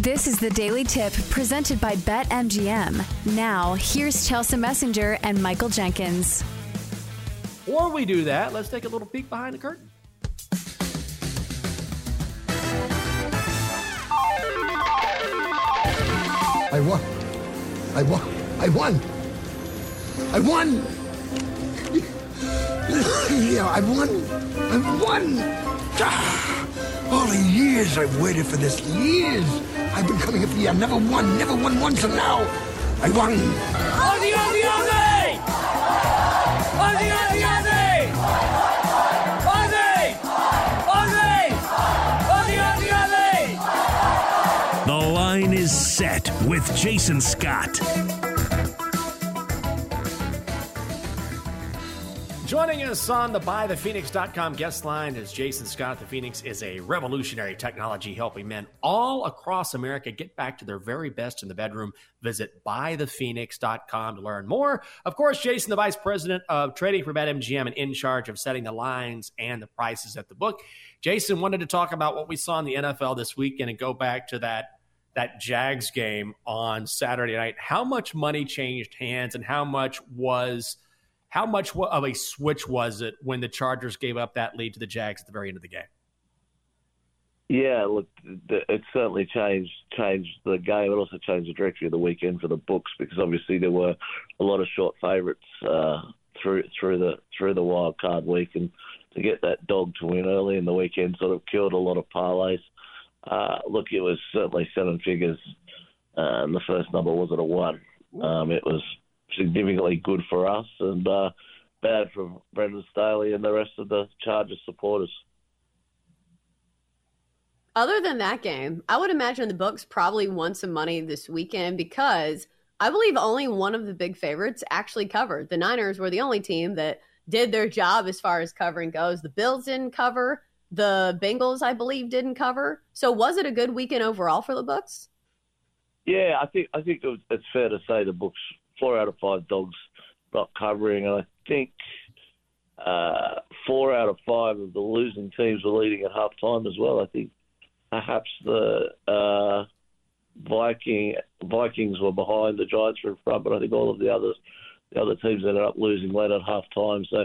This is the Daily Tip presented by BetMGM. Now, here's Chelsa Messinger and Michael Jenkins. Before we do that, let's take a little peek behind the curtain. I won. I won. I won. I won. yeah, I won. I won. Ah, all the years I've waited for this. Years. I've been coming here for years. I never won. Never won once, and now I won. Ozzy, Ozzy, Ozzy! Ozzy, Ozzy, Ozzy! Ozzy! Ozzy! Ozzy, Ozzy, Ozzy! The line is set with Jason Scott. Joining us on the BuyThePhoenix.com guest line is Jason Scott. The Phoenix is a revolutionary technology helping men all across America get back to their very best in the bedroom. Visit BuyThePhoenix.com to learn more. Of course, Jason, the Vice President of Trading for BetMGM and in charge of setting the lines and the prices at the book. Jason wanted to talk about what we saw in the NFL this weekend and go back to that that Jags game on Saturday night. How much money changed hands and how much was – how much of a switch was it when the Chargers gave up that lead to the Jags at the very end of the game? Yeah, look, it certainly changed changed the game. It also changed the directory of the weekend for the books because obviously there were a lot of short favourites uh, through through the through the wild card week, and to get that dog to win early in the weekend sort of killed a lot of parlays. Uh, look, it was certainly seven figures. Uh, and the first number wasn't a one. Um, it was significantly good for us and uh, bad for Brandon Staley and the rest of the Chargers supporters. Other than that game, I would imagine the books probably won some money this weekend because I believe only one of the big favorites actually covered. The Niners were the only team that did their job as far as covering goes. The Bills didn't cover. The Bengals, I believe, didn't cover. So was it a good weekend overall for the books? Yeah, I think I think it's fair to say the books four out of five dogs not covering, and I think uh, four out of five of the losing teams were leading at half time as well. I think perhaps the uh, Viking Vikings were behind, the Giants were in front, but I think all of the others, the other teams ended up losing late at half time. So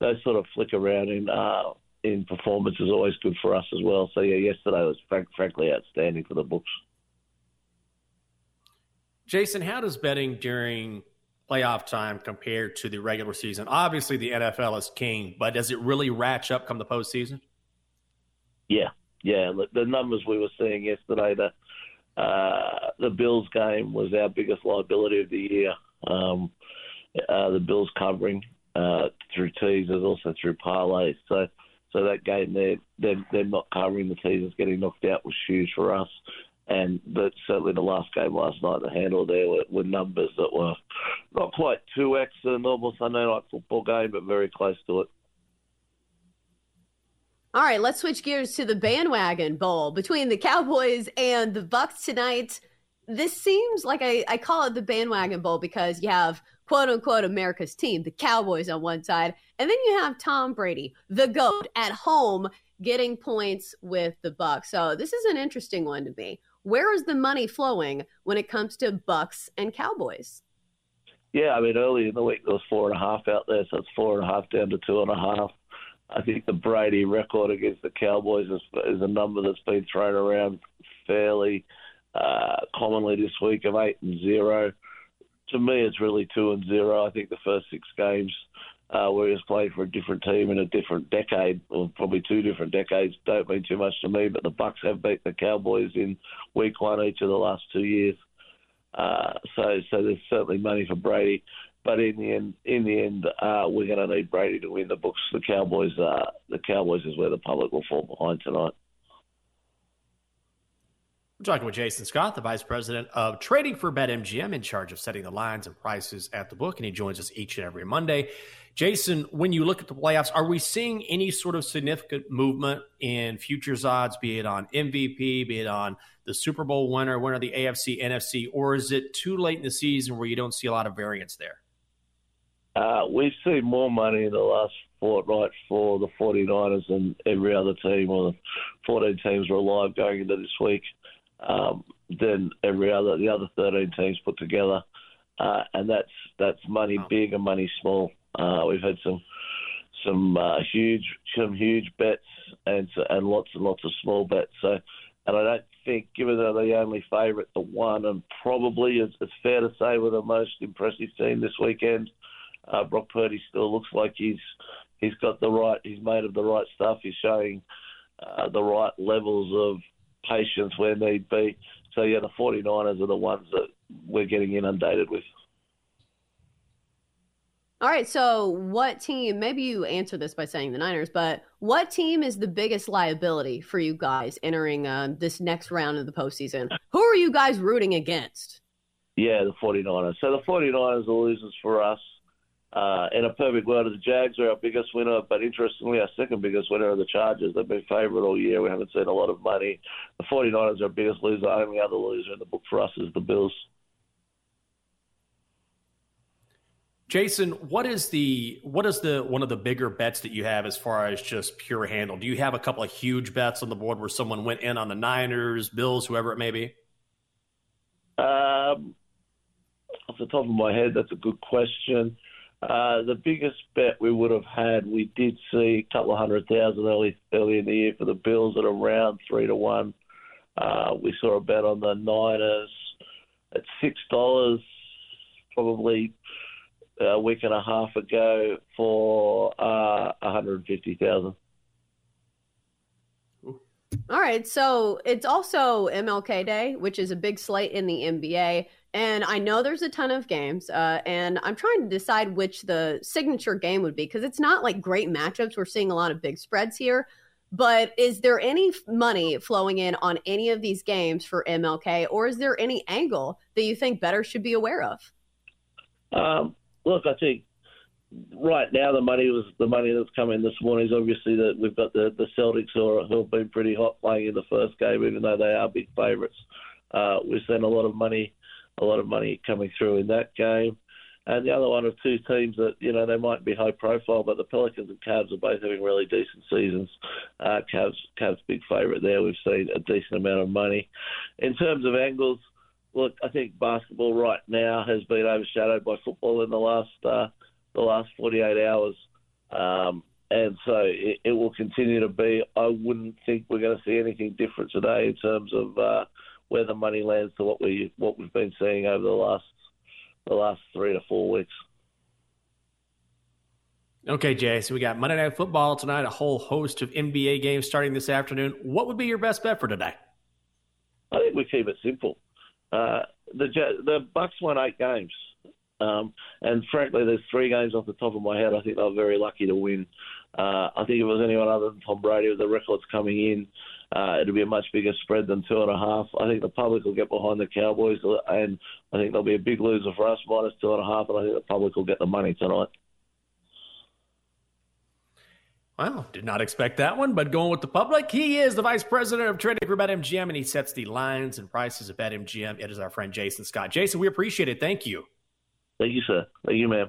those sort of flick around in uh, in performance is always good for us as well. So yeah, yesterday was frank, frankly outstanding for the books. Jason, how does betting during playoff time compare to the regular season? Obviously, the NFL is king, but does it really ratchet up come the postseason? Yeah, yeah. The numbers we were seeing yesterday, the uh, the Bills game was our biggest liability of the year. Um, uh, the Bills covering uh, through teasers, also through parlays. So, so that game, they're, they're, they're not covering the teasers, getting knocked out was huge for us. And but certainly the last game last night, the handle there were, were numbers that were not quite two x a normal Sunday night football game, but very close to it. All right, let's switch gears to the bandwagon bowl between the Cowboys and the Bucs tonight. This seems like I, I call it the bandwagon bowl because you have quote unquote America's team, the Cowboys on one side, and then you have Tom Brady, the GOAT, at home getting points with the Bucs. So this is an interesting one to me. Where is the money flowing when it comes to Bucs and Cowboys? Yeah, I mean, early in the week there was four and a half out there, so it's four and a half down to two and a half. I think the Brady record against the Cowboys is, is a number that's been thrown around fairly uh, commonly this week of eight and zero. To me, it's really two and zero. I think the first six games uh, where he was playing for a different team in a different decade, or probably two different decades. Don't mean too much to me, but the Bucs have beat the Cowboys in Week One each of the last two years. Uh, so, so there's certainly money for Brady, but in the end, in the end, uh, we're going to need Brady to win the books. The Cowboys, uh, the Cowboys is where the public will fall behind tonight. We're talking with Jason Scott, the Vice President of Trading for BetMGM, in charge of setting the lines and prices at the book, and he joins us each and every Monday. Jason, when you look at the playoffs, are we seeing any sort of significant movement in futures odds, be it on MVP, be it on the Super Bowl winner, winner of the AFC, NFC, or is it too late in the season where you don't see a lot of variance there? Uh, we've seen more money in the last fortnight for the 49ers than every other team, or the 14 teams were alive going into this week um, than every other the other 13 teams put together, uh, and that's that's money big and money small. Uh, we've had some some uh, huge some huge bets and and lots and lots of small bets. So, and I don't think, given they're the only favourite, the one, and probably it's, it's fair to say we're the most impressive team this weekend. Uh, Brock Purdy still looks like he's he's got the right, he's made of the right stuff. He's showing uh, the right levels of patience where need be. So, yeah, the 49ers are the ones that we're getting inundated with. All right, so what team, maybe you answer this by saying the Niners, but what team is the biggest liability for you guys entering um, this next round of the postseason? Who are you guys rooting against? Yeah, the 49ers. So the 49ers are losers for us. Uh, in a perfect world, the Jags are our biggest winner, but interestingly, our second biggest winner are the Chargers. They've been favourite all year. We haven't seen a lot of money. The 49ers are our biggest loser. Only other loser in the book for us is the Bills. Jason, what is the what is the one of the bigger bets that you have as far as just pure handle? Do you have a couple of huge bets on the board where someone went in on the Niners, Bills, whoever it may be? Um, off the top of my head, that's a good question. Uh, the biggest bet we would have had, we did see a couple of hundred thousand early early in the year for the Bills at around three to one. Uh, we saw a bet on the Niners at six dollars, probably a week and a half ago for uh, one hundred fifty thousand. All right, so it's also MLK Day, which is a big slate in the NBA. And I know there's a ton of games, uh, and I'm trying to decide which the signature game would be because it's not like great matchups. We're seeing a lot of big spreads here. But is there any money flowing in on any of these games for MLK, or is there any angle that you think better should be aware of? Um, look, I think right now the money was the money that's come in this morning is obviously that we've got the the Celtics who, are, who have been pretty hot playing in the first game, even though they are big favourites. Uh, we've seen a lot of money a lot of money coming through in that game. And the other one of two teams that, you know, they might be high profile, but the Pelicans and Cavs are both having really decent seasons. Uh, Cavs, Cavs big favourite there. We've seen a decent amount of money. In terms of angles, look, I think basketball right now has been overshadowed by football in the last uh, the last 48 hours. Um, and so it, it, will continue to be. I wouldn't think we're going to see anything different today in terms of uh, where the money lands to what we what we've been seeing over the last the last three to four weeks. Okay, Jay. So we got Monday Night Football tonight, a whole host of NBA games starting this afternoon. What would be your best bet for today? I think we keep it simple. Uh, the the Bucs won eight games, um, and frankly, there's three games off the top of my head. I think they're very lucky to win. Uh, I think if it was anyone other than Tom Brady with the records coming in, uh, it'll be a much bigger spread than two and a half. I think the public will get behind the Cowboys, and I think they'll be a big loser for us, minus two and a half, and I think the public will get the money tonight. Well, did not expect that one, but going with the public, he is the vice president of trading for BetMGM, and he sets the lines and prices of BetMGM. It is our friend Jason Scott. Jason, we appreciate it. Thank you. Thank you, sir. Thank you, ma'am.